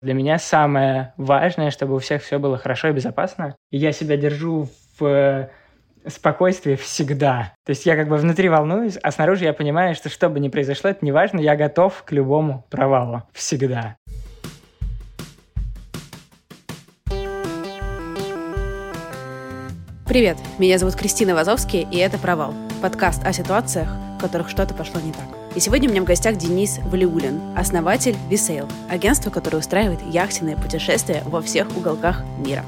Для меня самое важное, чтобы у всех все было хорошо и безопасно. И я себя держу в э, спокойствии всегда. То есть я как бы внутри волнуюсь, а снаружи я понимаю, что что бы ни произошло, это не важно, я готов к любому провалу. Всегда. Привет, меня зовут Кристина Вазовский, и это «Провал» — подкаст о ситуациях, в которых что-то пошло не так. И сегодня у меня в гостях Денис Валиуллин, основатель Wesail, агентство, которое устраивает яхтенные путешествия во всех уголках мира.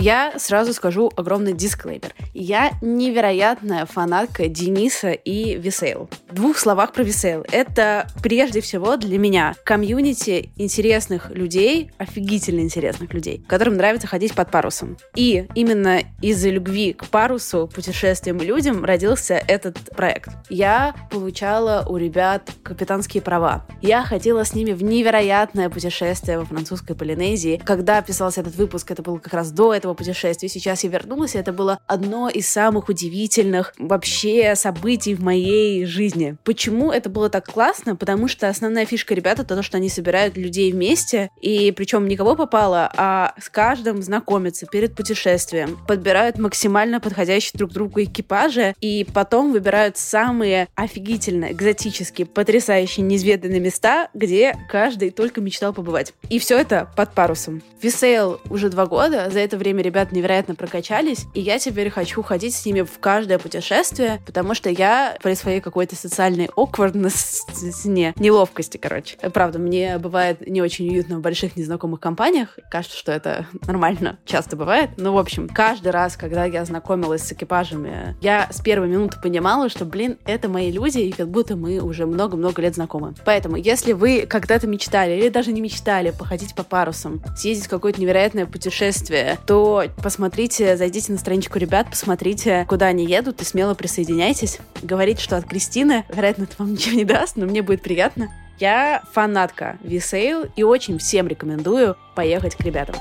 Я сразу скажу огромный дисклеймер. Я невероятная фанатка Дениса и Wesail. В двух словах про Wesail. Это прежде всего для меня комьюнити интересных людей, офигительно интересных людей, которым нравится ходить под парусом. И именно из-за любви к парусу, путешествиям и людям родился этот проект. Я получала у ребят капитанские права. Я ходила с ними в невероятное путешествие во французской Полинезии. Когда писался этот выпуск, это было как раз до этого этого путешествия. Сейчас я вернулась, и это было одно из самых удивительных вообще событий в моей жизни. Почему это было так классно? Потому что основная фишка ребят это то, что они собирают людей вместе, и причем не кого попало, а с каждым знакомятся перед путешествием, подбирают максимально подходящие друг другу экипажи, и потом выбирают самые офигительно экзотические, потрясающие, неизведанные места, где каждый только мечтал побывать. И все это под парусом. Wesail уже два года, за это время время ребят невероятно прокачались, и я теперь хочу ходить с ними в каждое путешествие, потому что я при своей какой-то социальной не, неловкости, короче. Правда, мне бывает не очень уютно в больших незнакомых компаниях. Кажется, что это нормально, часто бывает. Но, в общем, каждый раз, когда я знакомилась с экипажами, я с первой минуты понимала, что, блин, это мои люди, и как будто мы уже много-много лет знакомы. Поэтому, если вы когда-то мечтали, или даже не мечтали, походить по парусам, съездить в какое-то невероятное путешествие, то посмотрите, зайдите на страничку ребят, посмотрите, куда они едут, и смело присоединяйтесь. Говорите, что от Кристины. Вероятно, это вам ничего не даст, но мне будет приятно. Я фанатка Wesail и очень всем рекомендую поехать к ребятам.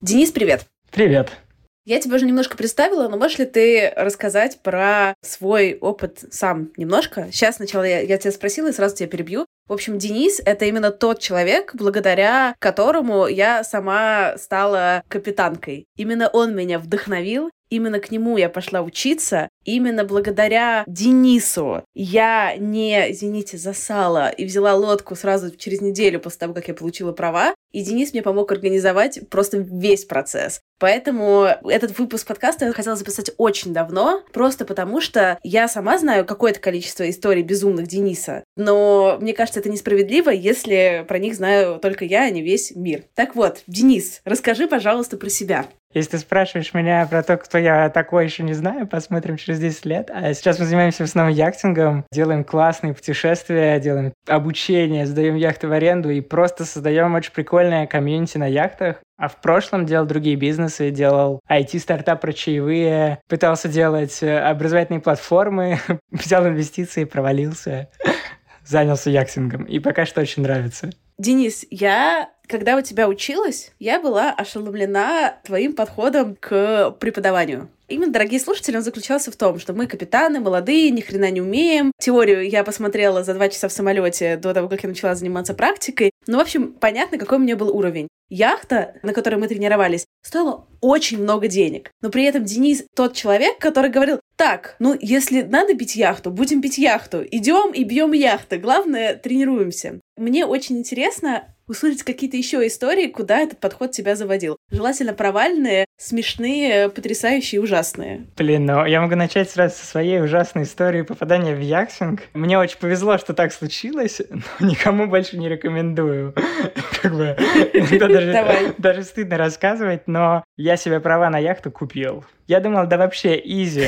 Денис, привет! Привет! Я тебя уже немножко представила, но можешь ли ты рассказать про свой опыт сам немножко? Сейчас сначала я, я тебя спросила и сразу тебя перебью. В общем, Денис — это именно тот человек, благодаря которому я сама стала капитанкой. Именно он меня вдохновил, именно к нему я пошла учиться. Именно благодаря Денису я не, извините, зассала и взяла лодку сразу через неделю после того, как я получила права. И Денис мне помог организовать просто весь процесс. Поэтому этот выпуск подкаста я хотела записать очень давно, просто потому что я сама знаю какое-то количество историй безумных Дениса, но мне кажется, это несправедливо, если про них знаю только я, а не весь мир. Так вот, Денис, расскажи, пожалуйста, про себя. Если ты спрашиваешь меня про то, кто я такой, еще не знаю, посмотрим через 10 лет. А сейчас мы занимаемся в основном яхтингом, делаем классные путешествия, делаем обучение, сдаем яхты в аренду и просто создаем очень прикольное комьюнити на яхтах. А в прошлом делал другие бизнесы, делал IT-стартап про чаевые, пытался делать э, образовательные платформы, взял инвестиции, провалился, занялся яхтингом. И пока что очень нравится. Денис, я когда у тебя училась, я была ошеломлена твоим подходом к преподаванию. Именно, дорогие слушатели, он заключался в том, что мы капитаны, молодые, ни хрена не умеем. Теорию я посмотрела за два часа в самолете до того, как я начала заниматься практикой. Ну, в общем, понятно, какой у меня был уровень. Яхта, на которой мы тренировались, стоила очень много денег. Но при этом Денис тот человек, который говорил, так, ну, если надо бить яхту, будем бить яхту. Идем и бьем яхты. Главное, тренируемся. Мне очень интересно, услышать какие-то еще истории, куда этот подход тебя заводил. Желательно провальные, смешные, потрясающие, ужасные. Блин, ну я могу начать сразу со своей ужасной истории попадания в яхтинг. Мне очень повезло, что так случилось, но никому больше не рекомендую. Как бы даже, даже стыдно рассказывать, но я себе права на яхту купил. Я думал, да вообще изи.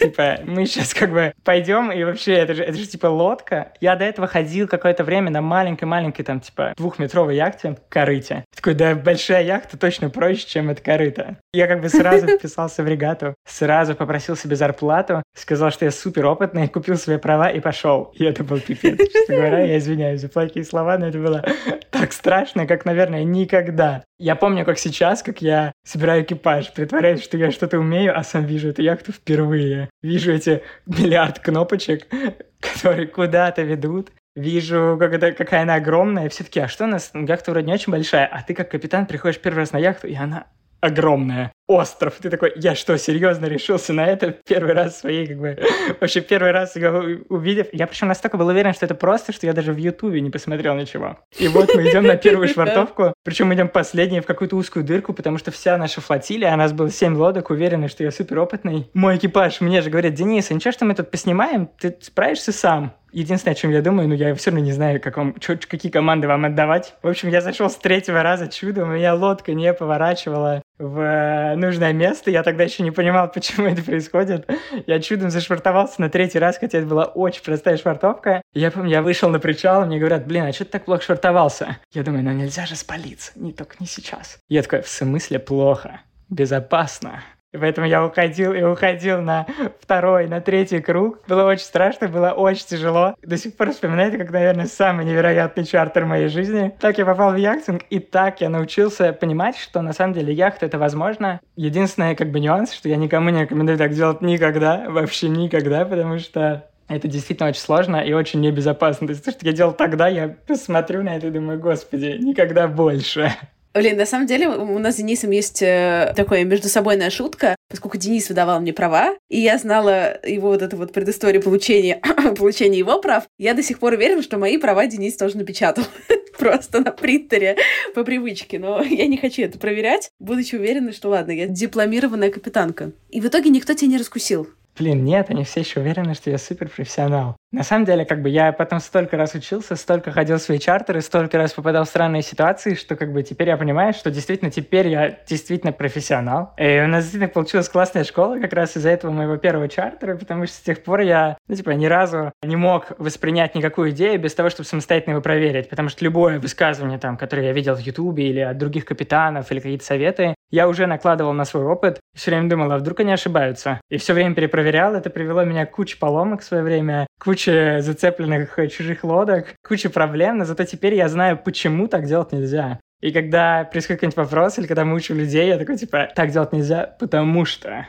Типа, мы сейчас как бы пойдем, и вообще, это же, это же типа лодка. Я до этого ходил какое-то время на маленькой-маленькой там типа двухметровой яхте, корыте. Такой, да, большая яхта точно проще, чем это корыто. Я как бы сразу вписался в регату, сразу попросил себе зарплату, сказал, что я супер опытный, купил себе права и пошел. И это был пипец. Честно говоря, я извиняюсь за плохие слова, но это было так страшно, как, наверное, никогда. Я помню, как сейчас, как я собираю экипаж, притворяюсь, что я что-то умею, а сам вижу эту яхту впервые. Вижу эти миллиард кнопочек, которые куда-то ведут. Вижу, как это, какая она огромная. Все таки а что у нас? Яхта вроде не очень большая, а ты как капитан приходишь первый раз на яхту, и она огромная. Остров. Ты такой, я что, серьезно решился на это первый раз в своей, как бы, вообще первый раз его увидев. Я причем настолько был уверен, что это просто, что я даже в Ютубе не посмотрел ничего. И вот мы идем на первую швартовку, причем идем последние в какую-то узкую дырку, потому что вся наша флотилия, а нас было семь лодок, уверены, что я супер опытный. Мой экипаж мне же говорит, Денис, а ничего, что мы тут поснимаем, ты справишься сам. Единственное, о чем я думаю, ну, я все равно не знаю, как вам, чё, какие команды вам отдавать. В общем, я зашел с третьего раза чудом, у меня лодка не поворачивала в э, нужное место. Я тогда еще не понимал, почему это происходит. Я чудом зашвартовался на третий раз, хотя это была очень простая швартовка. Я помню, я вышел на причал, мне говорят, блин, а что ты так плохо швартовался? Я думаю, ну нельзя же спалиться, не только не сейчас. Я такой, в смысле плохо? Безопасно. И поэтому я уходил и уходил на второй, на третий круг. Было очень страшно, было очень тяжело. До сих пор вспоминаю это как, наверное, самый невероятный чартер моей жизни. Так я попал в яхтинг, и так я научился понимать, что на самом деле яхта — это возможно. Единственный как бы нюанс, что я никому не рекомендую так делать никогда, вообще никогда, потому что это действительно очень сложно и очень небезопасно. То есть то, что я делал тогда, я смотрю на это и думаю, господи, никогда больше. Блин, на самом деле у нас с Денисом есть э, такая между собойная шутка, поскольку Денис выдавал мне права, и я знала его вот эту вот предысторию получения, получения его прав, я до сих пор уверена, что мои права Денис тоже напечатал. Просто на принтере по привычке. Но я не хочу это проверять, будучи уверена, что ладно, я дипломированная капитанка. И в итоге никто тебя не раскусил. Блин, нет, они все еще уверены, что я суперпрофессионал. На самом деле, как бы я потом столько раз учился, столько ходил в свои чартеры, столько раз попадал в странные ситуации, что как бы теперь я понимаю, что действительно теперь я действительно профессионал. И у нас действительно получилась классная школа как раз из-за этого моего первого чартера, потому что с тех пор я, ну, типа, ни разу не мог воспринять никакую идею без того, чтобы самостоятельно его проверить, потому что любое высказывание там, которое я видел в Ютубе или от других капитанов или какие-то советы, я уже накладывал на свой опыт и все время думал, а вдруг они ошибаются? И все время перепроверял, это привело меня к куче поломок в свое время, куча куча зацепленных чужих лодок, куча проблем, но зато теперь я знаю, почему так делать нельзя. И когда происходит какой-нибудь вопрос, или когда мы учим людей, я такой, типа, так делать нельзя, потому что...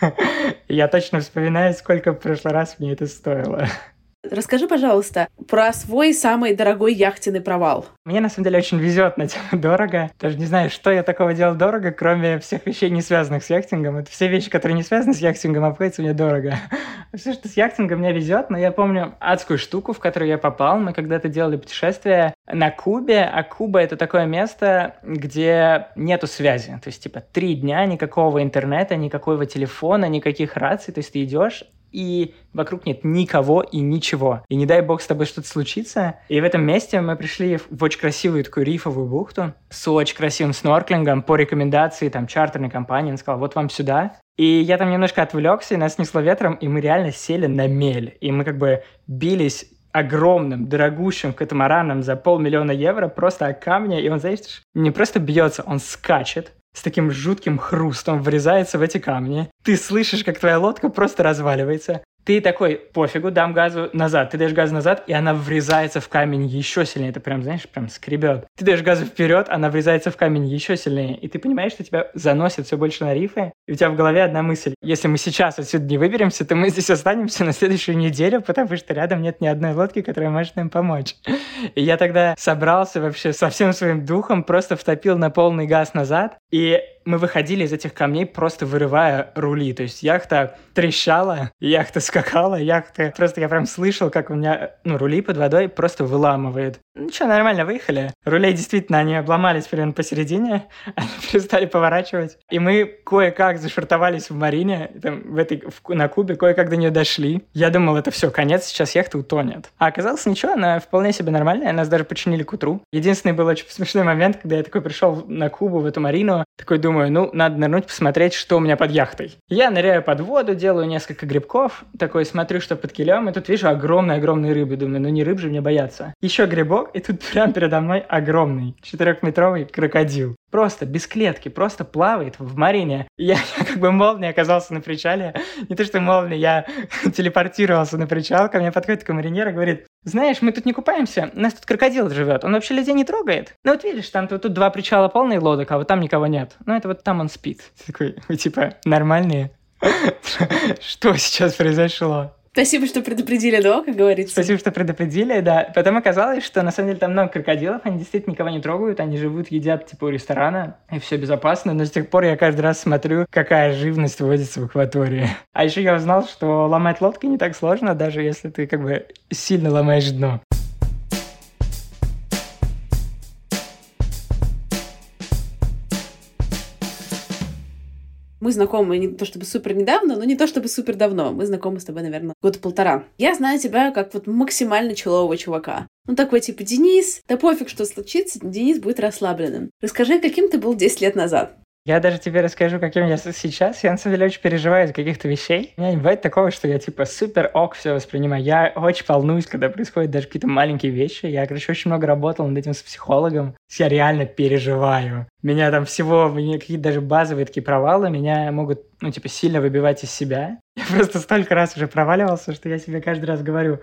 Я точно вспоминаю, сколько в прошлый раз мне это стоило. Расскажи, пожалуйста, про свой самый дорогой яхтенный провал. Мне, на самом деле, очень везет на тему дорого. Даже не знаю, что я такого делал дорого, кроме всех вещей, не связанных с яхтингом. Это все вещи, которые не связаны с яхтингом, обходятся мне дорого. Все, что с яхтингом, мне везет, но я помню адскую штуку, в которую я попал. Мы когда-то делали путешествие на Кубе, а Куба — это такое место, где нету связи. То есть, типа, три дня никакого интернета, никакого телефона, никаких раций. То есть, ты идешь, и вокруг нет никого и ничего. И не дай бог с тобой что-то случится. И в этом месте мы пришли в очень красивую такую рифовую бухту с очень красивым снорклингом по рекомендации там чартерной компании. Он сказал, вот вам сюда. И я там немножко отвлекся, и нас снесло ветром, и мы реально сели на мель. И мы как бы бились огромным, дорогущим катамараном за полмиллиона евро просто о камне, и он, знаешь, не просто бьется, он скачет, с таким жутким хрустом врезается в эти камни. Ты слышишь, как твоя лодка просто разваливается. Ты такой, пофигу, дам газу назад. Ты даешь газ назад, и она врезается в камень еще сильнее. Это прям, знаешь, прям скребет. Ты даешь газу вперед, она врезается в камень еще сильнее. И ты понимаешь, что тебя заносит все больше на рифы. И у тебя в голове одна мысль. Если мы сейчас отсюда не выберемся, то мы здесь останемся на следующую неделю, потому что рядом нет ни одной лодки, которая может нам помочь. И я тогда собрался вообще со всем своим духом, просто втопил на полный газ назад. И мы выходили из этих камней, просто вырывая рули. То есть яхта трещала, яхта скакала, яхта... Просто я прям слышал, как у меня ну, рули под водой просто выламывает. Ну что, нормально, выехали. Рулей действительно, они обломались примерно посередине, они перестали поворачивать. И мы кое-как зашвартовались в марине, там, в этой, в, на Кубе, кое-как до нее дошли. Я думал, это все, конец, сейчас яхта утонет. А оказалось ничего, она вполне себе нормальная, нас даже починили к утру. Единственный был очень смешной момент, когда я такой пришел на Кубу, в эту марину, такой думаю, ну, надо нырнуть, посмотреть, что у меня под яхтой. Я ныряю под воду, делаю несколько грибков, такой смотрю, что под килем, и тут вижу огромные-огромные рыбы. Думаю, ну не рыб же мне бояться. Еще грибок, и тут прямо передо мной огромный четырехметровый крокодил. Просто без клетки, просто плавает в марине. Я, я как бы молнией оказался на причале. Не то, что молнией, я телепортировался на причал. Ко мне подходит комаринер и говорит, знаешь, мы тут не купаемся, у нас тут крокодил живет, он вообще людей не трогает. Ну вот видишь, там тут, тут два причала полные лодок, а вот там никого нет. Ну это вот там он спит. Такой, вы типа, нормальные? Что сейчас произошло? Спасибо, что предупредили до, как говорится. Спасибо, что предупредили, да. Потом оказалось, что на самом деле там много крокодилов, они действительно никого не трогают, они живут, едят типа у ресторана, и все безопасно, но с тех пор я каждый раз смотрю, какая живность водится в акватории. А еще я узнал, что ломать лодки не так сложно, даже если ты как бы сильно ломаешь дно. Мы знакомы не то чтобы супер недавно, но не то чтобы супер давно. Мы знакомы с тобой, наверное, год полтора. Я знаю тебя как вот максимально челового чувака. Ну, такой типа, Денис, да пофиг, что случится, Денис будет расслабленным. Расскажи, каким ты был 10 лет назад? Я даже тебе расскажу, каким я сейчас. Я на самом деле очень переживаю из каких-то вещей. У меня не бывает такого, что я типа супер ок все воспринимаю. Я очень волнуюсь, когда происходят даже какие-то маленькие вещи. Я, короче, очень много работал над этим с психологом. Я реально переживаю. Меня там всего, какие-то даже базовые такие провалы меня могут, ну, типа, сильно выбивать из себя. Я просто столько раз уже проваливался, что я себе каждый раз говорю,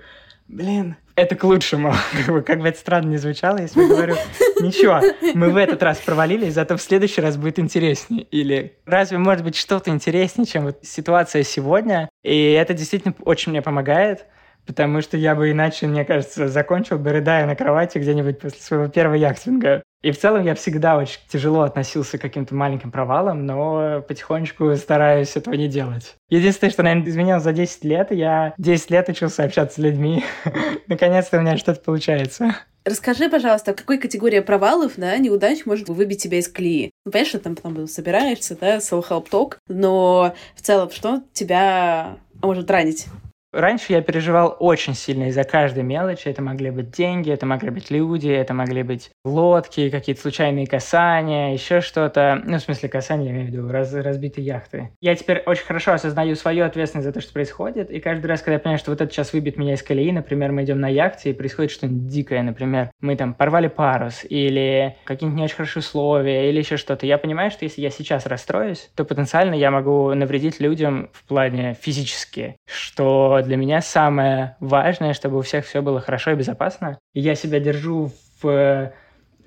блин, это к лучшему. Как бы это странно не звучало, если я говорю, ничего, мы в этот раз провалились, зато в следующий раз будет интереснее. Или разве может быть что-то интереснее, чем вот ситуация сегодня? И это действительно очень мне помогает, потому что я бы иначе, мне кажется, закончил бы, рыдая на кровати где-нибудь после своего первого яхтинга. И в целом я всегда очень тяжело относился к каким-то маленьким провалам, но потихонечку стараюсь этого не делать. Единственное, что, наверное, изменилось за 10 лет, я 10 лет учился общаться с людьми. Наконец-то у меня что-то получается. Расскажи, пожалуйста, какой категория провалов, да, неудач может выбить тебя из колеи? Ну, понятно, что там потом собираешься, да, self-help talk, но в целом, что тебя может ранить? Раньше я переживал очень сильно из-за каждой мелочи. Это могли быть деньги, это могли быть люди, это могли быть лодки, какие-то случайные касания, еще что-то. Ну, в смысле касания, я имею в виду, раз, разбитые яхты. Я теперь очень хорошо осознаю свою ответственность за то, что происходит. И каждый раз, когда я понимаю, что вот это сейчас выбит меня из колеи, например, мы идем на яхте, и происходит что-нибудь дикое, например, мы там порвали парус, или какие-нибудь не очень хорошие условия, или еще что-то, я понимаю, что если я сейчас расстроюсь, то потенциально я могу навредить людям в плане физически, что для меня самое важное, чтобы у всех все было хорошо и безопасно. И я себя держу в э,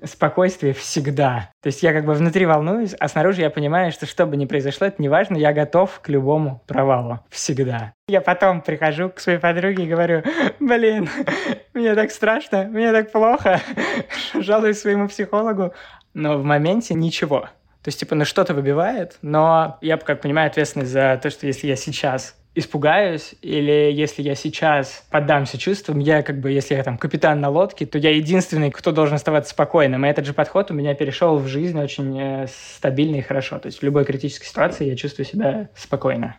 спокойствии всегда. То есть я как бы внутри волнуюсь, а снаружи я понимаю, что что бы ни произошло, это не важно, я готов к любому провалу. Всегда. Я потом прихожу к своей подруге и говорю, блин, мне так страшно, мне так плохо, жалуюсь своему психологу. Но в моменте ничего. То есть, типа, ну что-то выбивает, но я, как понимаю, ответственность за то, что если я сейчас испугаюсь, или если я сейчас поддамся чувствам, я как бы, если я там капитан на лодке, то я единственный, кто должен оставаться спокойным. И этот же подход у меня перешел в жизнь очень э, стабильно и хорошо. То есть в любой критической ситуации я чувствую себя спокойно.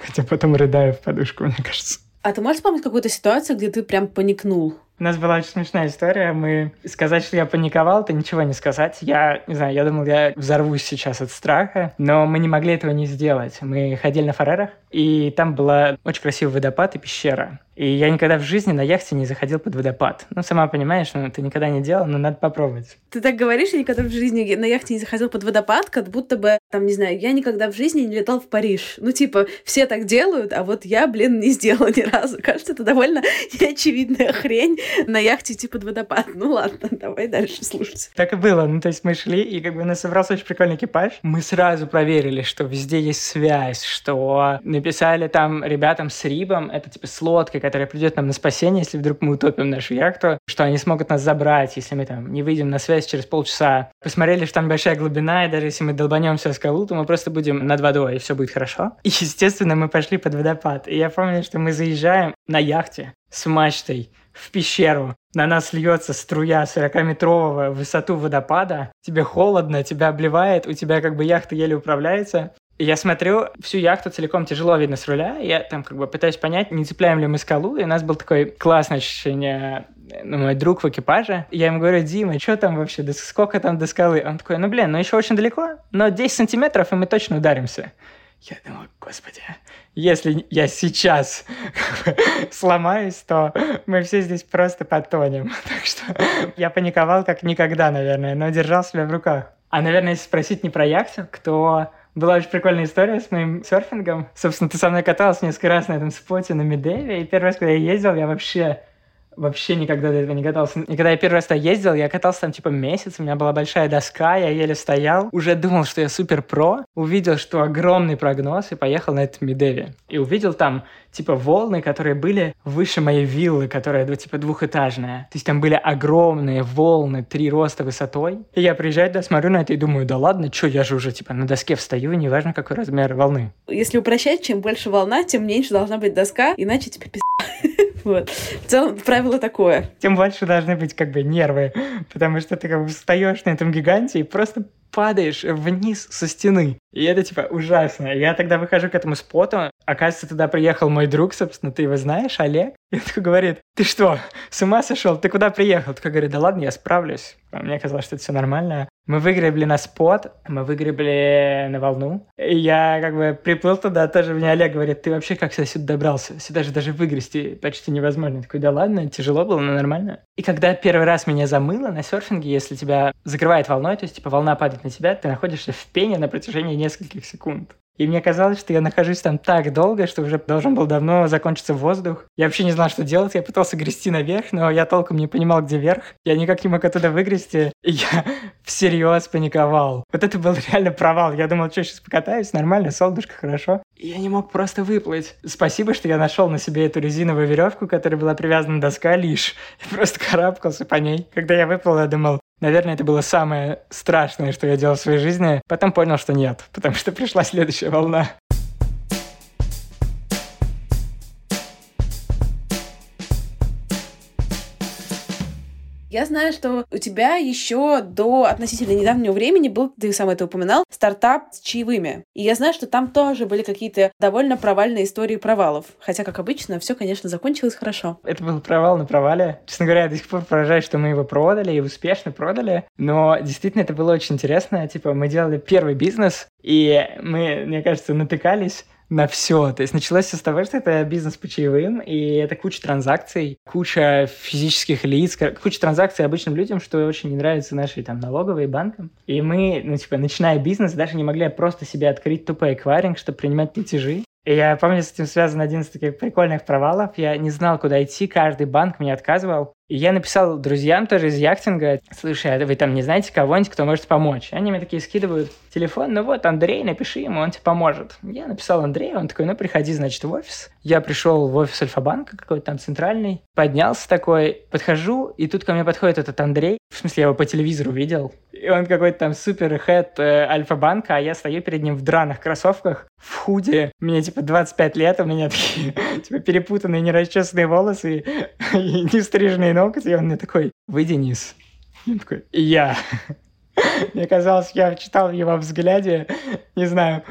Хотя потом рыдаю в подушку, мне кажется. А ты можешь вспомнить какую-то ситуацию, где ты прям паникнул? У нас была очень смешная история. Мы сказать, что я паниковал, это ничего не сказать. Я, не знаю, я думал, я взорвусь сейчас от страха, но мы не могли этого не сделать. Мы ходили на Фарерах, и там была очень красивый водопад и пещера. И я никогда в жизни на яхте не заходил под водопад. Ну, сама понимаешь, ну, ты никогда не делал, но надо попробовать. Ты так говоришь, я никогда в жизни на яхте не заходил под водопад, как будто бы, там, не знаю, я никогда в жизни не летал в Париж. Ну, типа, все так делают, а вот я, блин, не сделала ни разу. Кажется, это довольно неочевидная хрень на яхте идти под водопад. Ну, ладно, давай дальше слушать. Так и было. Ну, то есть мы шли, и как бы у нас собрался очень прикольный экипаж. Мы сразу проверили, что везде есть связь, что написали там ребятам с Рибом, это типа с лодкой, которая придет нам на спасение, если вдруг мы утопим нашу яхту, что они смогут нас забрать, если мы там не выйдем на связь через полчаса. Посмотрели, что там большая глубина, и даже если мы долбанемся в скалу, то мы просто будем над водой, и все будет хорошо. И, естественно, мы пошли под водопад. И я помню, что мы заезжаем на яхте с мачтой в пещеру. На нас льется струя 40-метрового высоту водопада. Тебе холодно, тебя обливает, у тебя как бы яхта еле управляется. Я смотрю, всю яхту целиком тяжело видно с руля. Я там как бы пытаюсь понять, не цепляем ли мы скалу. И у нас был такой классное ощущение ну, мой друг в экипаже. Я ему говорю, Дима, что там вообще, сколько там до скалы? Он такой, ну, блин, ну еще очень далеко, но 10 сантиметров, и мы точно ударимся. Я думаю, господи, если я сейчас сломаюсь, то мы все здесь просто потонем. Так что я паниковал как никогда, наверное, но держал себя в руках. А, наверное, если спросить не про яхтинг, то была очень прикольная история с моим серфингом. Собственно, ты со мной катался несколько раз на этом споте на Медеве, и первый раз, когда я ездил, я вообще вообще никогда до этого не катался. И когда я первый раз туда ездил, я катался там типа месяц, у меня была большая доска, я еле стоял, уже думал, что я супер про, увидел, что огромный прогноз и поехал на этом Медеве. И увидел там типа волны, которые были выше моей виллы, которая типа двухэтажная. То есть там были огромные волны, три роста высотой. И я приезжаю туда, смотрю на это и думаю, да ладно, что, я же уже типа на доске встаю, неважно какой размер волны. Если упрощать, чем больше волна, тем меньше должна быть доска, иначе тебе пиздец. Вот. В целом, правило такое. Тем больше должны быть как бы нервы, потому что ты как бы встаешь на этом гиганте и просто падаешь вниз со стены. И это, типа, ужасно. Я тогда выхожу к этому споту. Оказывается, туда приехал мой друг, собственно, ты его знаешь, Олег. И он такой говорит, ты что, с ума сошел? Ты куда приехал? Такой говорит, да ладно, я справлюсь. А мне казалось, что это все нормально. Мы выгребли на спот, мы выгребли на волну. И я как бы приплыл туда, тоже мне Олег говорит, ты вообще как сюда добрался? Сюда же даже выгрести почти невозможно. Я такой, да ладно, тяжело было, но нормально. И когда первый раз меня замыло на серфинге, если тебя закрывает волной, то есть типа волна падает на тебя, ты находишься в пене на протяжении нескольких секунд. И мне казалось, что я нахожусь там так долго, что уже должен был давно закончиться воздух. Я вообще не знал, что делать. Я пытался грести наверх, но я толком не понимал, где верх. Я никак не мог оттуда выгрести. И я всерьез паниковал. Вот это был реально провал. Я думал, что сейчас покатаюсь, нормально, солнышко, хорошо. И я не мог просто выплыть. Спасибо, что я нашел на себе эту резиновую веревку, которая была привязана доска лишь. И просто карабкался по ней. Когда я выплыл, я думал, Наверное, это было самое страшное, что я делал в своей жизни. Потом понял, что нет, потому что пришла следующая волна. Я знаю, что у тебя еще до относительно недавнего времени был, ты сам это упоминал, стартап с чаевыми. И я знаю, что там тоже были какие-то довольно провальные истории провалов. Хотя, как обычно, все, конечно, закончилось хорошо. Это был провал на провале. Честно говоря, я до сих пор поражаюсь, что мы его продали и успешно продали. Но действительно это было очень интересно. Типа, мы делали первый бизнес, и мы, мне кажется, натыкались на все. То есть началось все с того, что это бизнес по чаевым, и это куча транзакций, куча физических лиц, куча транзакций обычным людям, что очень не нравится нашей там налоговой банкам. И мы, ну, типа, начиная бизнес, даже не могли просто себе открыть тупой эквайринг, чтобы принимать платежи. И я помню, с этим связан один из таких прикольных провалов. Я не знал, куда идти, каждый банк мне отказывал. И я написал друзьям тоже из яхтинга, слушай, а вы там не знаете кого-нибудь, кто может помочь? Они мне такие скидывают телефон, ну вот, Андрей, напиши ему, он тебе поможет. Я написал Андрею, он такой, ну приходи, значит, в офис. Я пришел в офис Альфа-банка какой-то там центральный, поднялся такой, подхожу, и тут ко мне подходит этот Андрей, в смысле, я его по телевизору видел, и он какой-то там супер хэт э, Альфа-банка, а я стою перед ним в драных кроссовках, в худе, мне типа 25 лет, у меня такие типа перепутанные, нерасчесанные волосы и не стриженные ногти, и он мне такой, вы Денис. Я такой, я. Мне казалось, я читал в его взгляде, не знаю,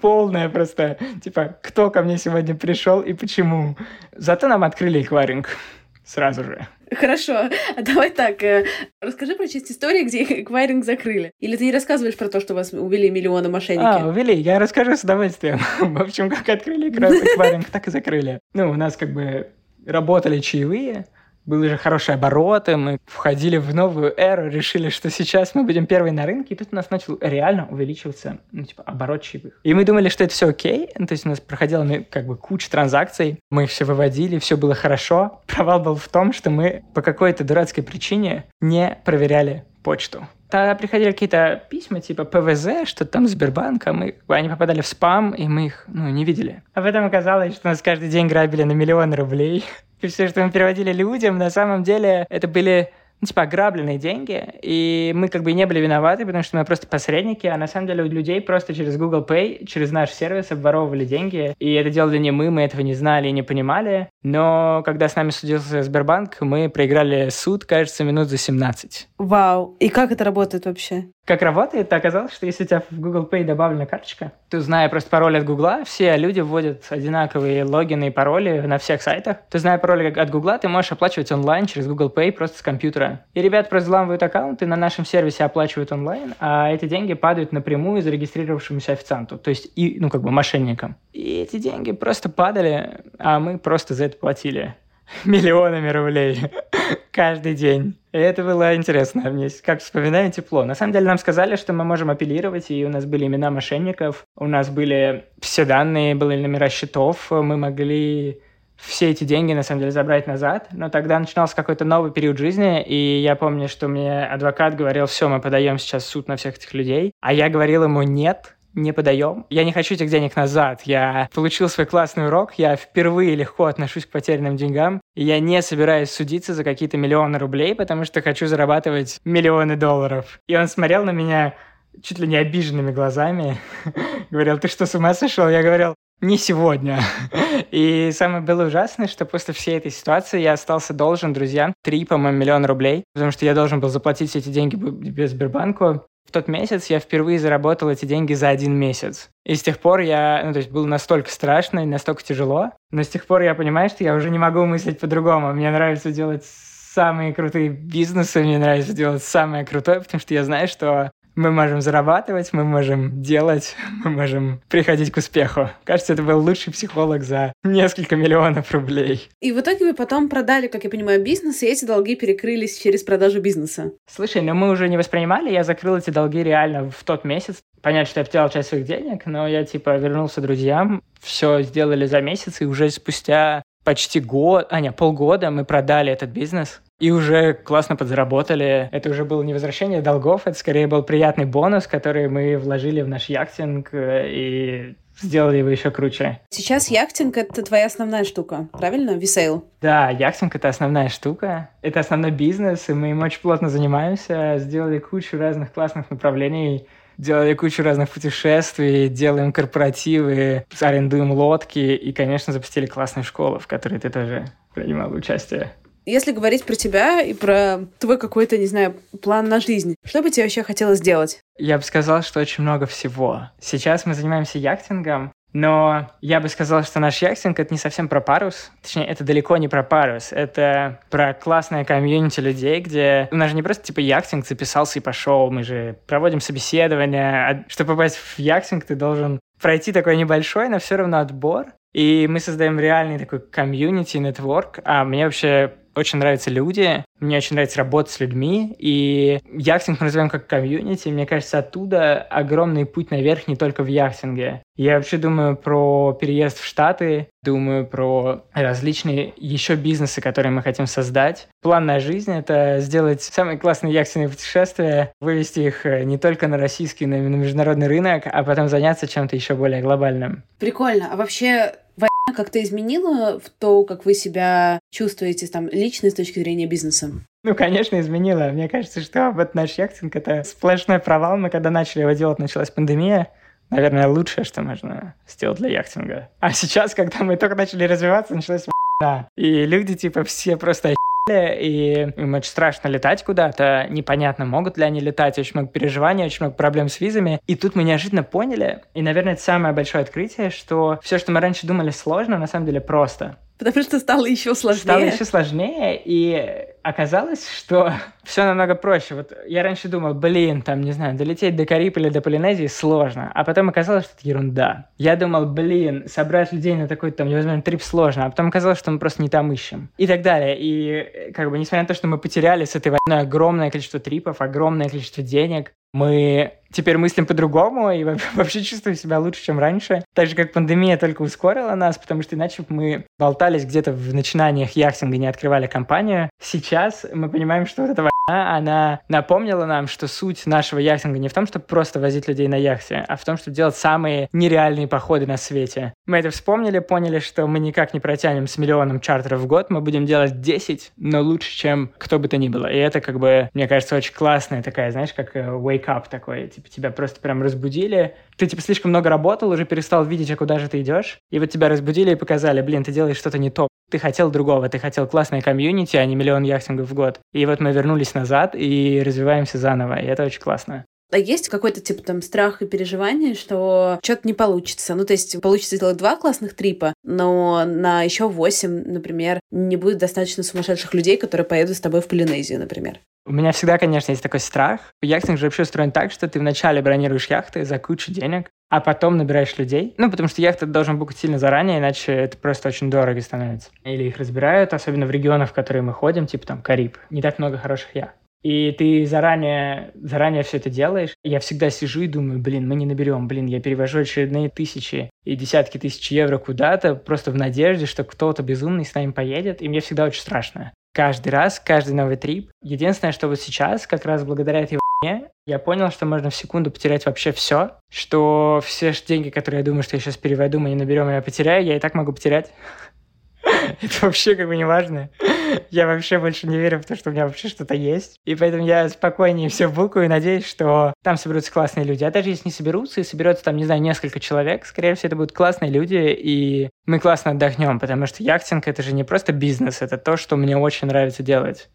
полное просто, типа, кто ко мне сегодня пришел и почему. Зато нам открыли эквайринг сразу же. Хорошо, а давай так, э, расскажи про часть истории, где эквайринг закрыли. Или ты не рассказываешь про то, что вас увели миллионы мошенники? А, увели, я расскажу с удовольствием. В общем, как открыли эквайринг, так и закрыли. Ну, у нас как бы работали чаевые, были же хорошие обороты, мы входили в новую эру, решили, что сейчас мы будем первые на рынке, и тут у нас начал реально увеличиваться, ну, типа, оборот чаевых. И мы думали, что это все окей, ну, то есть у нас проходила, ну, как бы, куча транзакций, мы все выводили, все было хорошо. Провал был в том, что мы по какой-то дурацкой причине не проверяли почту. Тогда приходили какие-то письма типа ПВЗ, что там Сбербанка, мы, они попадали в спам, и мы их ну, не видели. А потом оказалось, что нас каждый день грабили на миллион рублей. И все, что мы переводили людям, на самом деле это были ну, типа, ограбленные деньги, и мы как бы не были виноваты, потому что мы просто посредники, а на самом деле у людей просто через Google Pay, через наш сервис обворовывали деньги, и это делали не мы, мы этого не знали и не понимали, но когда с нами судился Сбербанк, мы проиграли суд, кажется, минут за 17. Вау, и как это работает вообще? Как работает, оказалось, что если у тебя в Google Pay добавлена карточка, то, зная просто пароль от Google, все люди вводят одинаковые логины и пароли на всех сайтах. То, зная пароль от Google, ты можешь оплачивать онлайн через Google Pay просто с компьютера. И ребят просто взламывают аккаунты, на нашем сервисе оплачивают онлайн, а эти деньги падают напрямую зарегистрировавшемуся официанту, то есть и, ну, как бы мошенникам. И эти деньги просто падали, а мы просто за это платили миллионами рублей каждый день. И это было интересно. Мне как вспоминаю тепло. На самом деле нам сказали, что мы можем апеллировать, и у нас были имена мошенников, у нас были все данные, были номера счетов, мы могли все эти деньги, на самом деле, забрать назад. Но тогда начинался какой-то новый период жизни, и я помню, что мне адвокат говорил, все, мы подаем сейчас суд на всех этих людей. А я говорил ему, нет, не подаем. Я не хочу этих денег назад. Я получил свой классный урок, я впервые легко отношусь к потерянным деньгам, и я не собираюсь судиться за какие-то миллионы рублей, потому что хочу зарабатывать миллионы долларов. И он смотрел на меня чуть ли не обиженными глазами, говорил, ты что, с ума сошел? Я говорил, не сегодня. И самое было ужасное, что после всей этой ситуации я остался должен друзьям 3, по-моему, миллиона рублей, потому что я должен был заплатить все эти деньги без Сбербанку. В тот месяц я впервые заработал эти деньги за один месяц. И с тех пор я, ну, то есть было настолько страшно и настолько тяжело, но с тех пор я понимаю, что я уже не могу мыслить по-другому. Мне нравится делать самые крутые бизнесы, мне нравится делать самое крутое, потому что я знаю, что мы можем зарабатывать, мы можем делать, мы можем приходить к успеху. Кажется, это был лучший психолог за несколько миллионов рублей. И в итоге вы потом продали, как я понимаю, бизнес, и эти долги перекрылись через продажу бизнеса. Слушай, но мы уже не воспринимали, я закрыл эти долги реально в тот месяц. Понять, что я потерял часть своих денег, но я типа вернулся друзьям, все сделали за месяц, и уже спустя почти год, а не, полгода мы продали этот бизнес и уже классно подзаработали. Это уже было не возвращение долгов, это скорее был приятный бонус, который мы вложили в наш яхтинг э, и сделали его еще круче. Сейчас яхтинг — это твоя основная штука, правильно? Wesail? Да, яхтинг — это основная штука. Это основной бизнес, и мы им очень плотно занимаемся. Сделали кучу разных классных направлений делали кучу разных путешествий, делаем корпоративы, арендуем лодки и, конечно, запустили классную школу, в которой ты тоже принимал участие. Если говорить про тебя и про твой какой-то, не знаю, план на жизнь, что бы тебе вообще хотелось сделать? Я бы сказал, что очень много всего. Сейчас мы занимаемся яхтингом, но я бы сказал, что наш яхтинг — это не совсем про парус. Точнее, это далеко не про парус. Это про классное комьюнити людей, где у нас же не просто типа яхтинг записался и пошел. Мы же проводим собеседования. А чтобы попасть в яхтинг, ты должен пройти такой небольшой, но все равно отбор. И мы создаем реальный такой комьюнити, network. А мне вообще очень нравятся люди, мне очень нравится работать с людьми, и яхтинг мы называем как комьюнити, мне кажется, оттуда огромный путь наверх не только в яхтинге. Я вообще думаю про переезд в Штаты, думаю про различные еще бизнесы, которые мы хотим создать. План на жизнь — это сделать самые классные яхтенные путешествия, вывести их э, не только на российский, но и на международный рынок, а потом заняться чем-то еще более глобальным. Прикольно. А вообще как-то изменила в то, как вы себя чувствуете там лично с точки зрения бизнеса? Ну, конечно, изменила. Мне кажется, что вот наш яхтинг — это сплошной провал. Мы когда начали его делать, началась пандемия. Наверное, лучшее, что можно сделать для яхтинга. А сейчас, когда мы только начали развиваться, началась. И люди, типа, все просто и им очень страшно летать куда-то, непонятно, могут ли они летать, очень много переживаний, очень много проблем с визами. И тут мы неожиданно поняли, и, наверное, это самое большое открытие, что все, что мы раньше думали сложно, на самом деле просто. Потому что стало еще сложнее. Стало еще сложнее, и оказалось, что все намного проще. Вот я раньше думал, блин, там, не знаю, долететь до Кариб или до Полинезии сложно, а потом оказалось, что это ерунда. Я думал, блин, собрать людей на такой там невозможно трип сложно, а потом оказалось, что мы просто не там ищем. И так далее. И как бы, несмотря на то, что мы потеряли с этой войной огромное количество трипов, огромное количество денег, мы теперь мыслим по-другому и вообще чувствуем себя лучше, чем раньше. Так же, как пандемия только ускорила нас, потому что иначе мы болтались где-то в начинаниях яхтинга, не открывали компанию. Сейчас мы понимаем, что вот война, она напомнила нам, что суть нашего яхтинга не в том, чтобы просто возить людей на яхте, а в том, чтобы делать самые нереальные походы на свете. Мы это вспомнили, поняли, что мы никак не протянем с миллионом чартеров в год, мы будем делать 10, но лучше, чем кто бы то ни было. И это, как бы, мне кажется, очень классная такая, знаешь, как э, wake up такой, типа тебя просто прям разбудили. Ты, типа, слишком много работал, уже перестал видеть, а куда же ты идешь. И вот тебя разбудили и показали, блин, ты делаешь что-то не то. Ты хотел другого, ты хотел классной комьюнити, а не миллион яхтингов в год. И вот мы вернулись назад и развиваемся заново, и это очень классно. А есть какой-то типа там страх и переживание, что что-то не получится? Ну, то есть получится сделать два классных трипа, но на еще восемь, например, не будет достаточно сумасшедших людей, которые поедут с тобой в Полинезию, например. У меня всегда, конечно, есть такой страх. Яхтинг же вообще устроен так, что ты вначале бронируешь яхты за кучу денег, а потом набираешь людей. Ну, потому что яхты должен букать сильно заранее, иначе это просто очень дорого становится. Или их разбирают, особенно в регионах, в которые мы ходим, типа там Кариб. Не так много хороших яхт. И ты заранее, заранее все это делаешь. Я всегда сижу и думаю, блин, мы не наберем, блин, я перевожу очередные тысячи и десятки тысяч евро куда-то, просто в надежде, что кто-то безумный с нами поедет, и мне всегда очень страшно каждый раз, каждый новый трип. Единственное, что вот сейчас, как раз благодаря этой я понял, что можно в секунду потерять вообще все, что все деньги, которые я думаю, что я сейчас переведу, мы не наберем, я потеряю, я и так могу потерять. Это вообще как бы не важно. Я вообще больше не верю в то, что у меня вообще что-то есть. И поэтому я спокойнее все букаю и надеюсь, что там соберутся классные люди. А даже если не соберутся и соберется там, не знаю, несколько человек, скорее всего, это будут классные люди, и мы классно отдохнем, потому что яхтинг — это же не просто бизнес, это то, что мне очень нравится делать.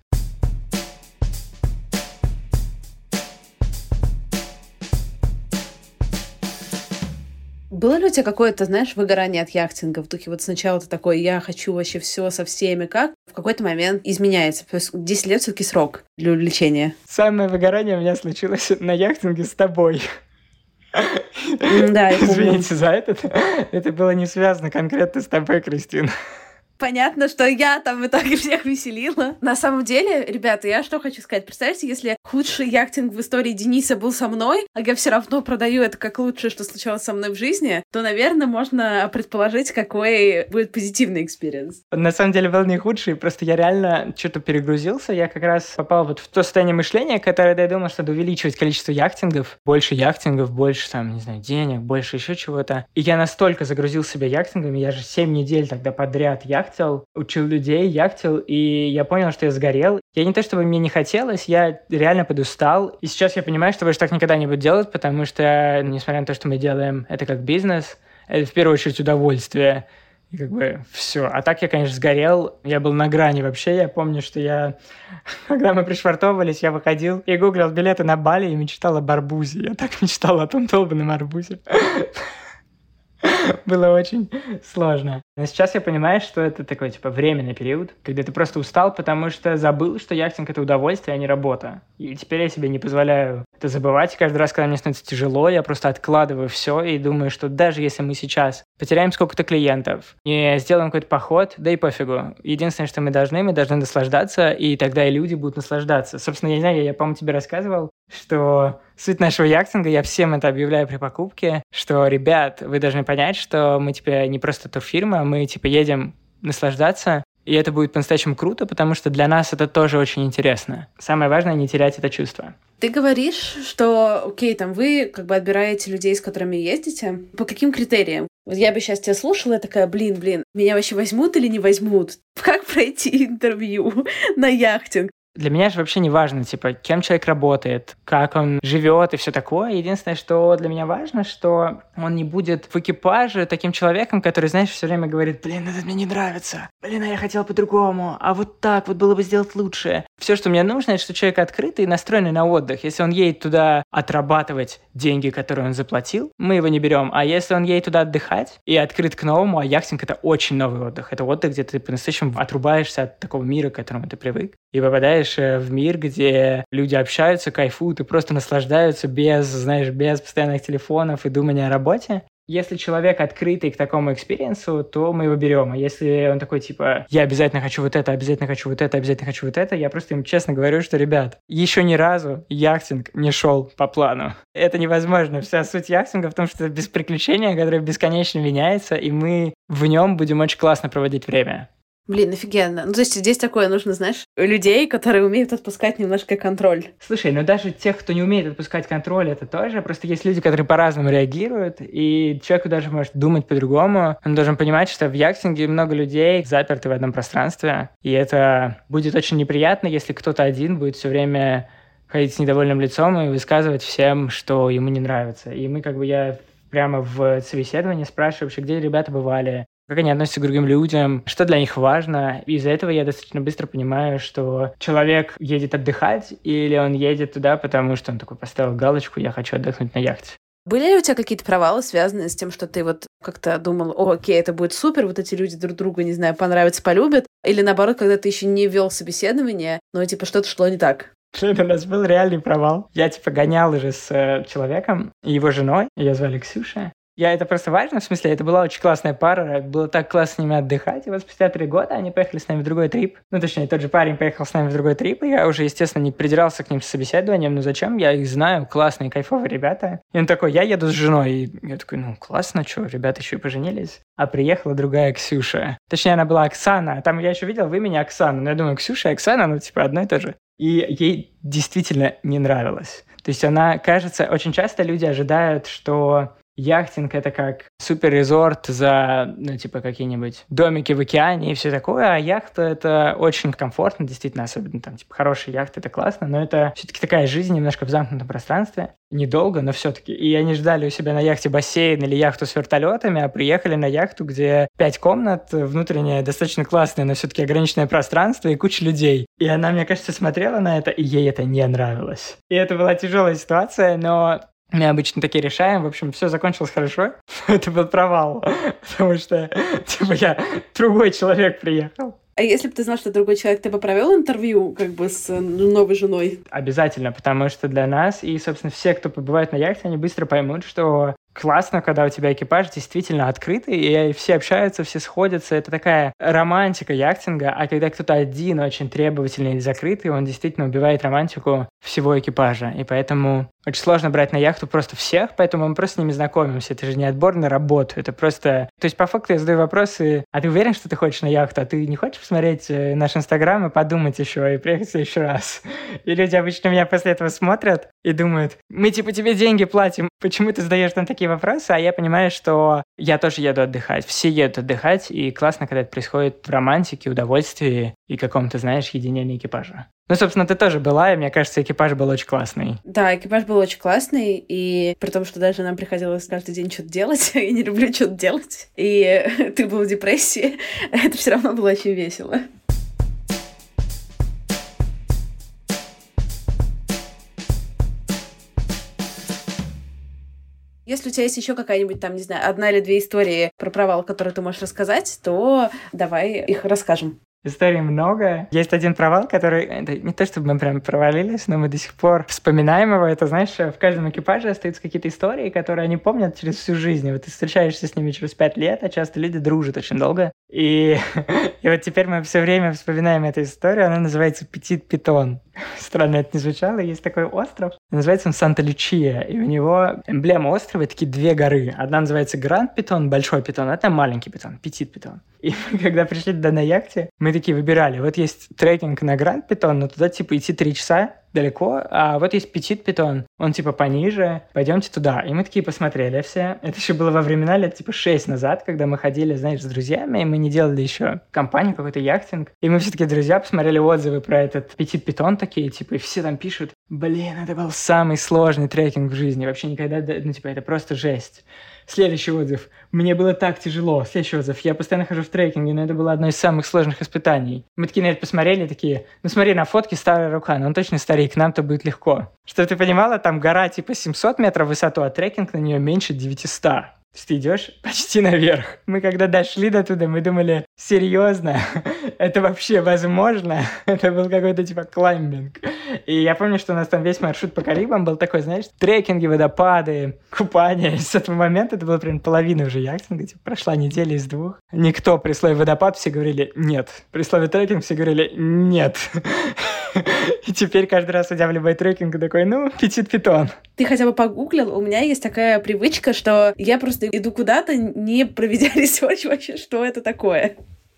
Было ли у тебя какое-то, знаешь, выгорание от яхтинга? В духе вот сначала ты такой, я хочу вообще все со всеми, как? В какой-то момент изменяется. То есть 10 лет все-таки срок для увлечения. Самое выгорание у меня случилось на яхтинге с тобой. Да, Извините за это. Это было не связано конкретно с тобой, Кристина. Понятно, что я там в итоге всех веселила. На самом деле, ребята, я что хочу сказать. Представьте, если худший яхтинг в истории Дениса был со мной, а я все равно продаю это как лучшее, что случалось со мной в жизни, то, наверное, можно предположить, какой будет позитивный experience. На самом деле был не худший, просто я реально что-то перегрузился. Я как раз попал вот в то состояние мышления, которое я думал, что надо увеличивать количество яхтингов, больше яхтингов, больше там, не знаю, денег, больше еще чего-то. И я настолько загрузил себя яхтингами, я же 7 недель тогда подряд яхтинг яхтил, учил людей, яхтил, и я понял, что я сгорел. Я не то, чтобы мне не хотелось, я реально подустал. И сейчас я понимаю, что больше так никогда не буду делать, потому что, несмотря на то, что мы делаем это как бизнес, это в первую очередь удовольствие. И как бы все. А так я, конечно, сгорел. Я был на грани вообще. Я помню, что я, когда мы пришвартовывались, я выходил и гуглил билеты на Бали и мечтал о барбузе. Я так мечтал о том долбанном арбузе. Было очень сложно. Но сейчас я понимаю, что это такой, типа, временный период, когда ты просто устал, потому что забыл, что яхтинг — это удовольствие, а не работа. И теперь я себе не позволяю это забывать. Каждый раз, когда мне становится тяжело, я просто откладываю все и думаю, что даже если мы сейчас потеряем сколько-то клиентов, не сделаем какой-то поход, да и пофигу. Единственное, что мы должны, мы должны наслаждаться, и тогда и люди будут наслаждаться. Собственно, я не знаю, я, я по-моему, тебе рассказывал, что суть нашего яхтинга, я всем это объявляю при покупке, что, ребят, вы должны понять, что мы, типа, не просто турфирма, мы, типа, едем наслаждаться, и это будет по-настоящему круто, потому что для нас это тоже очень интересно. Самое важное — не терять это чувство. Ты говоришь, что, окей, там вы как бы отбираете людей, с которыми ездите. По каким критериям? Вот я бы сейчас тебя слушала, я такая, блин, блин, меня вообще возьмут или не возьмут? Как пройти интервью на яхтинг? Для меня же вообще не важно, типа, кем человек работает, как он живет и все такое. Единственное, что для меня важно, что он не будет в экипаже таким человеком, который, знаешь, все время говорит, блин, это мне не нравится, блин, а я хотел по-другому, а вот так вот было бы сделать лучше. Все, что мне нужно, это что человек открытый и настроенный на отдых. Если он едет туда отрабатывать деньги, которые он заплатил, мы его не берем. А если он едет туда отдыхать и открыт к новому, а яхтинг это очень новый отдых. Это отдых, где ты по-настоящему отрубаешься от такого мира, к которому ты привык, и попадаешь э, в мир, где люди общаются, кайфуют и просто наслаждаются без, знаешь, без постоянных телефонов и думания о работе. Если человек открытый к такому experience у, то мы его берем. А если он такой, типа, я обязательно хочу вот это, обязательно хочу вот это, обязательно хочу вот это, я просто им честно говорю, что, ребят, еще ни разу яхтинг не шел по плану. Это невозможно. Вся суть яхтинга в том, что это без приключения, которое бесконечно меняется, и мы в нем будем очень классно проводить время. Блин, офигенно. Ну, то есть здесь такое нужно, знаешь, людей, которые умеют отпускать немножко контроль. Слушай, ну даже тех, кто не умеет отпускать контроль, это тоже. Просто есть люди, которые по-разному реагируют, и человеку даже может думать по-другому. Он должен понимать, что в яхтинге много людей заперты в одном пространстве, и это будет очень неприятно, если кто-то один будет все время ходить с недовольным лицом и высказывать всем, что ему не нравится. И мы как бы я прямо в собеседовании спрашиваю вообще, где ребята бывали, как они относятся к другим людям, что для них важно. Из-за этого я достаточно быстро понимаю, что человек едет отдыхать или он едет туда, потому что он такой поставил галочку «я хочу отдохнуть на яхте». Были ли у тебя какие-то провалы, связанные с тем, что ты вот как-то думал, о, окей, это будет супер, вот эти люди друг друга, не знаю, понравятся, полюбят? Или наоборот, когда ты еще не вел собеседование, но типа что-то шло не так? Это у нас был реальный провал. Я типа гонял уже с э, человеком и его женой. Ее звали Ксюша. Я это просто важно, в смысле, это была очень классная пара, было так классно с ними отдыхать, и вот спустя три года они поехали с нами в другой трип. Ну, точнее, тот же парень поехал с нами в другой трип, и я уже, естественно, не придирался к ним с собеседованием, ну зачем, я их знаю, классные, кайфовые ребята. И он такой, я еду с женой, и я такой, ну, классно, что, ребята еще и поженились. А приехала другая Ксюша. Точнее, она была Оксана, там я еще видел в имени Оксана, но я думаю, Ксюша и Оксана, ну, типа, одно и то же. И ей действительно не нравилось. То есть она, кажется, очень часто люди ожидают, что яхтинг это как супер резорт за, ну, типа, какие-нибудь домики в океане и все такое, а яхта это очень комфортно, действительно, особенно там, типа, хорошая яхта, это классно, но это все-таки такая жизнь немножко в замкнутом пространстве, недолго, но все-таки. И они ждали у себя на яхте бассейн или яхту с вертолетами, а приехали на яхту, где пять комнат, внутреннее достаточно классное, но все-таки ограниченное пространство и куча людей. И она, мне кажется, смотрела на это, и ей это не нравилось. И это была тяжелая ситуация, но мы обычно такие решаем. В общем, все закончилось хорошо. Это был провал, потому что, типа, я другой человек приехал. А если бы ты знал, что другой человек, ты бы провел интервью как бы с новой женой? Обязательно, потому что для нас и, собственно, все, кто побывает на яхте, они быстро поймут, что классно, когда у тебя экипаж действительно открытый, и все общаются, все сходятся. Это такая романтика яхтинга, а когда кто-то один очень требовательный или закрытый, он действительно убивает романтику всего экипажа. И поэтому очень сложно брать на яхту просто всех, поэтому мы просто с ними знакомимся. Это же не отбор на работу, это просто... То есть по факту я задаю вопросы, а ты уверен, что ты хочешь на яхту? А ты не хочешь посмотреть э, наш инстаграм и подумать еще, и приехать следующий раз? И люди обычно меня после этого смотрят и думают, мы типа тебе деньги платим, почему ты задаешь нам такие вопросы? А я понимаю, что я тоже еду отдыхать, все едут отдыхать, и классно, когда это происходит в романтике, удовольствии и каком-то, знаешь, единении экипажа. Ну, собственно, ты тоже была, и мне кажется, экипаж был очень классный. Да, экипаж был очень классный, и при том, что даже нам приходилось каждый день что-то делать, я не люблю что-то делать, и ты был в депрессии, это все равно было очень весело. Если у тебя есть еще какая-нибудь там, не знаю, одна или две истории про провал, которые ты можешь рассказать, то давай их расскажем. Историй много. Есть один провал, который... Это не то, чтобы мы прям провалились, но мы до сих пор вспоминаем его. Это, знаешь, в каждом экипаже остаются какие-то истории, которые они помнят через всю жизнь. Вот ты встречаешься с ними через пять лет, а часто люди дружат очень долго. И, и вот теперь мы все время вспоминаем эту историю. Она называется «Петит Питон». Странно это не звучало. Есть такой остров. Называется он Санта-Лючия. И у него эмблема острова — такие две горы. Одна называется Гранд Питон, Большой Питон, а это маленький Питон, Петит Питон. И мы, когда пришли туда на яхте, мы такие выбирали. Вот есть трекинг на Гранд Питон, но туда типа идти три часа, далеко, а вот есть Петит Питон, он типа пониже, пойдемте туда. И мы такие посмотрели все. Это еще было во времена лет типа шесть назад, когда мы ходили, знаешь, с друзьями, и мы не делали еще компанию, какой-то яхтинг. И мы все-таки друзья посмотрели отзывы про этот Петит Питон такие, типа, и все там пишут, блин, это был самый сложный трекинг в жизни, вообще никогда, ну типа, это просто жесть. Следующий отзыв. Мне было так тяжело. Следующий отзыв. Я постоянно хожу в трекинге, но это было одно из самых сложных испытаний. Мы такие на это посмотрели, такие, ну смотри, на фотке старая рука, но он точно старик, нам-то будет легко. Что ты понимала, там гора типа 700 метров высоту, а трекинг на нее меньше 900 есть ты идешь почти наверх. Мы когда дошли до туда, мы думали, серьезно, это вообще возможно? это был какой-то типа climbing. И я помню, что у нас там весь маршрут по Карибам был такой, знаешь, трекинги, водопады, купание. И с этого момента это было примерно половина уже яхтинга, типа прошла неделя из двух. Никто при слове водопад все говорили нет. При слове трекинг все говорили нет. И теперь каждый раз, идя в любой трекинг, такой, ну, Petit Piton. Ты хотя бы погуглил? У меня есть такая привычка, что я просто иду куда-то, не проведя research вообще, что это такое.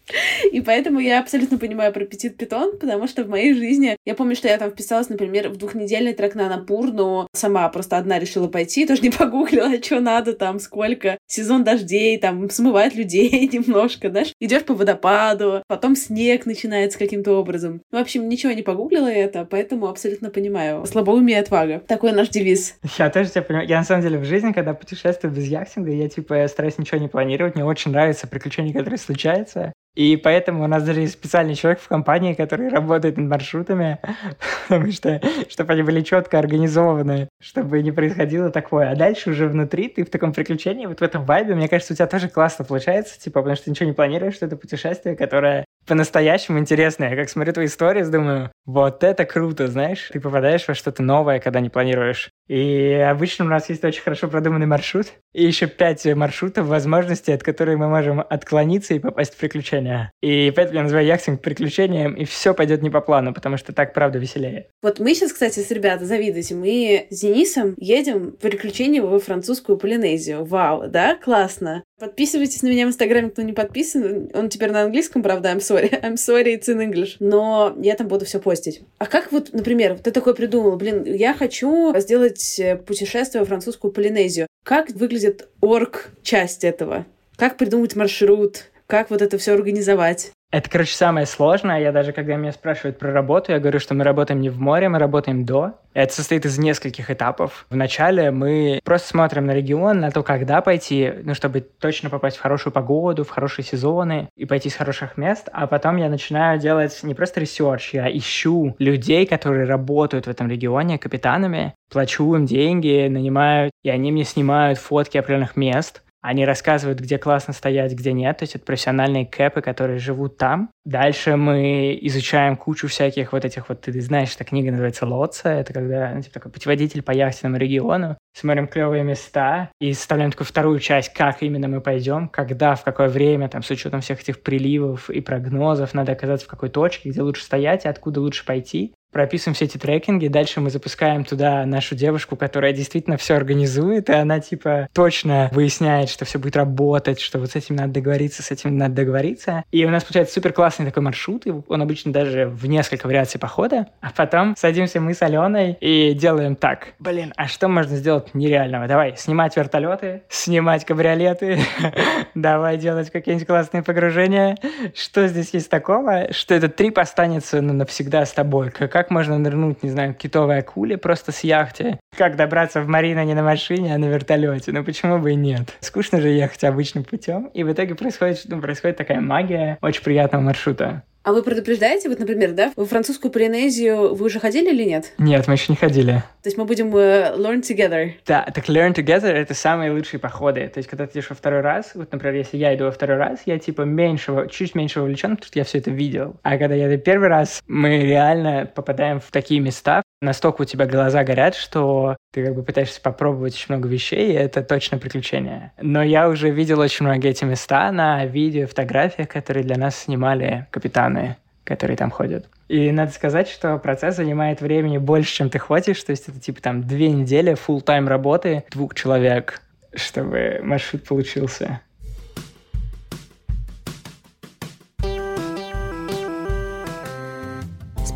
И поэтому я абсолютно понимаю про Петит Питон, потому что в моей жизни... Я помню, что я там вписалась, например, в двухнедельный трек на Напур, но сама просто одна решила пойти, тоже не погуглила, что надо там, сколько. Сезон дождей, там смывает людей немножко, знаешь, идешь по водопаду, потом снег начинается каким-то образом. В общем, ничего не погуглила это, поэтому абсолютно понимаю. Слабоумие и отвага. Такой наш девиз. Я тоже тебя понимаю. Я на самом деле в жизни, когда путешествую без яхтинга, я типа стараюсь ничего не планировать. Мне очень нравятся приключения, которые случаются. И поэтому у нас даже есть специальный человек в компании, который работает над маршрутами, потому что, чтобы они были четко организованы, чтобы не происходило такое. А дальше уже внутри ты в таком приключении, вот в этом вайбе, мне кажется, у тебя тоже классно получается, типа, потому что ты ничего не планируешь, что это путешествие, которое по-настоящему интересное. Я как смотрю твои истории, думаю, вот это круто, знаешь, ты попадаешь во что-то новое, когда не планируешь. И обычно у нас есть очень хорошо продуманный маршрут, и еще пять маршрутов, возможностей, от которых мы можем отклониться и попасть в приключения. И поэтому я называю яхтинг приключением, и все пойдет не по плану, потому что так, правда, веселее. Вот мы сейчас, кстати, с ребята завидуете. Мы с Денисом едем в приключения во французскую Полинезию. Вау, да? Классно. Подписывайтесь на меня в Инстаграме, кто не подписан. Он теперь на английском, правда, I'm sorry. I'm sorry, it's in English. Но я там буду все постить. А как вот, например, ты такой придумал, блин, я хочу сделать э, путешествие во французскую Полинезию. Как выглядит орг-часть этого? Как придумать маршрут? Как вот это все организовать? Это, короче, самое сложное. Я даже, когда меня спрашивают про работу, я говорю, что мы работаем не в море, мы работаем до. Это состоит из нескольких этапов. Вначале мы просто смотрим на регион, на то, когда пойти, ну, чтобы точно попасть в хорошую погоду, в хорошие сезоны и пойти с хороших мест. А потом я начинаю делать не просто research, я ищу людей, которые работают в этом регионе капитанами, плачу им деньги, нанимаю, и они мне снимают фотки определенных мест, они рассказывают, где классно стоять, где нет. То есть это профессиональные кэпы, которые живут там. Дальше мы изучаем кучу всяких вот этих вот, ты знаешь, эта книга называется «Лоция». Это когда, ну, типа, такой путеводитель по яхтенному региону. Смотрим клевые места и составляем такую вторую часть, как именно мы пойдем, когда, в какое время, там, с учетом всех этих приливов и прогнозов, надо оказаться в какой точке, где лучше стоять и откуда лучше пойти прописываем все эти трекинги, дальше мы запускаем туда нашу девушку, которая действительно все организует, и она типа точно выясняет, что все будет работать, что вот с этим надо договориться, с этим надо договориться. И у нас получается супер классный такой маршрут, и он обычно даже в несколько вариаций похода, а потом садимся мы с Аленой и делаем так. Блин, а что можно сделать нереального? Давай, снимать вертолеты, снимать кабриолеты, давай делать какие-нибудь классные погружения. Что здесь есть такого, что этот трип останется ну, навсегда с тобой, как как можно нырнуть, не знаю, китовой акуле просто с яхте? Как добраться в Марина не на машине, а на вертолете? Ну почему бы и нет? Скучно же ехать обычным путем. И в итоге происходит, ну, происходит такая магия очень приятного маршрута. А вы предупреждаете, вот, например, да, в французскую Полинезию вы уже ходили или нет? Нет, мы еще не ходили. То есть мы будем uh, learn together. Да, так learn together — это самые лучшие походы. То есть когда ты идешь во второй раз, вот, например, если я иду во второй раз, я типа меньше, чуть меньше вовлечен, потому что я все это видел. А когда я иду первый раз, мы реально попадаем в такие места, настолько у тебя глаза горят, что ты как бы пытаешься попробовать очень много вещей, и это точно приключение. Но я уже видел очень многие эти места на видео, фотографиях, которые для нас снимали капитаны которые там ходят. И надо сказать, что процесс занимает времени больше, чем ты хочешь. То есть это типа там две недели full тайм работы двух человек, чтобы маршрут получился.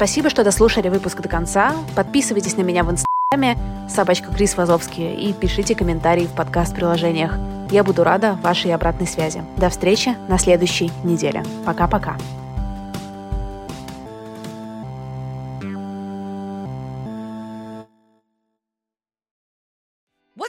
Спасибо, что дослушали выпуск до конца. Подписывайтесь на меня в инстаграме собачка Крис Вазовский и пишите комментарии в подкаст-приложениях. Я буду рада вашей обратной связи. До встречи на следующей неделе. Пока-пока.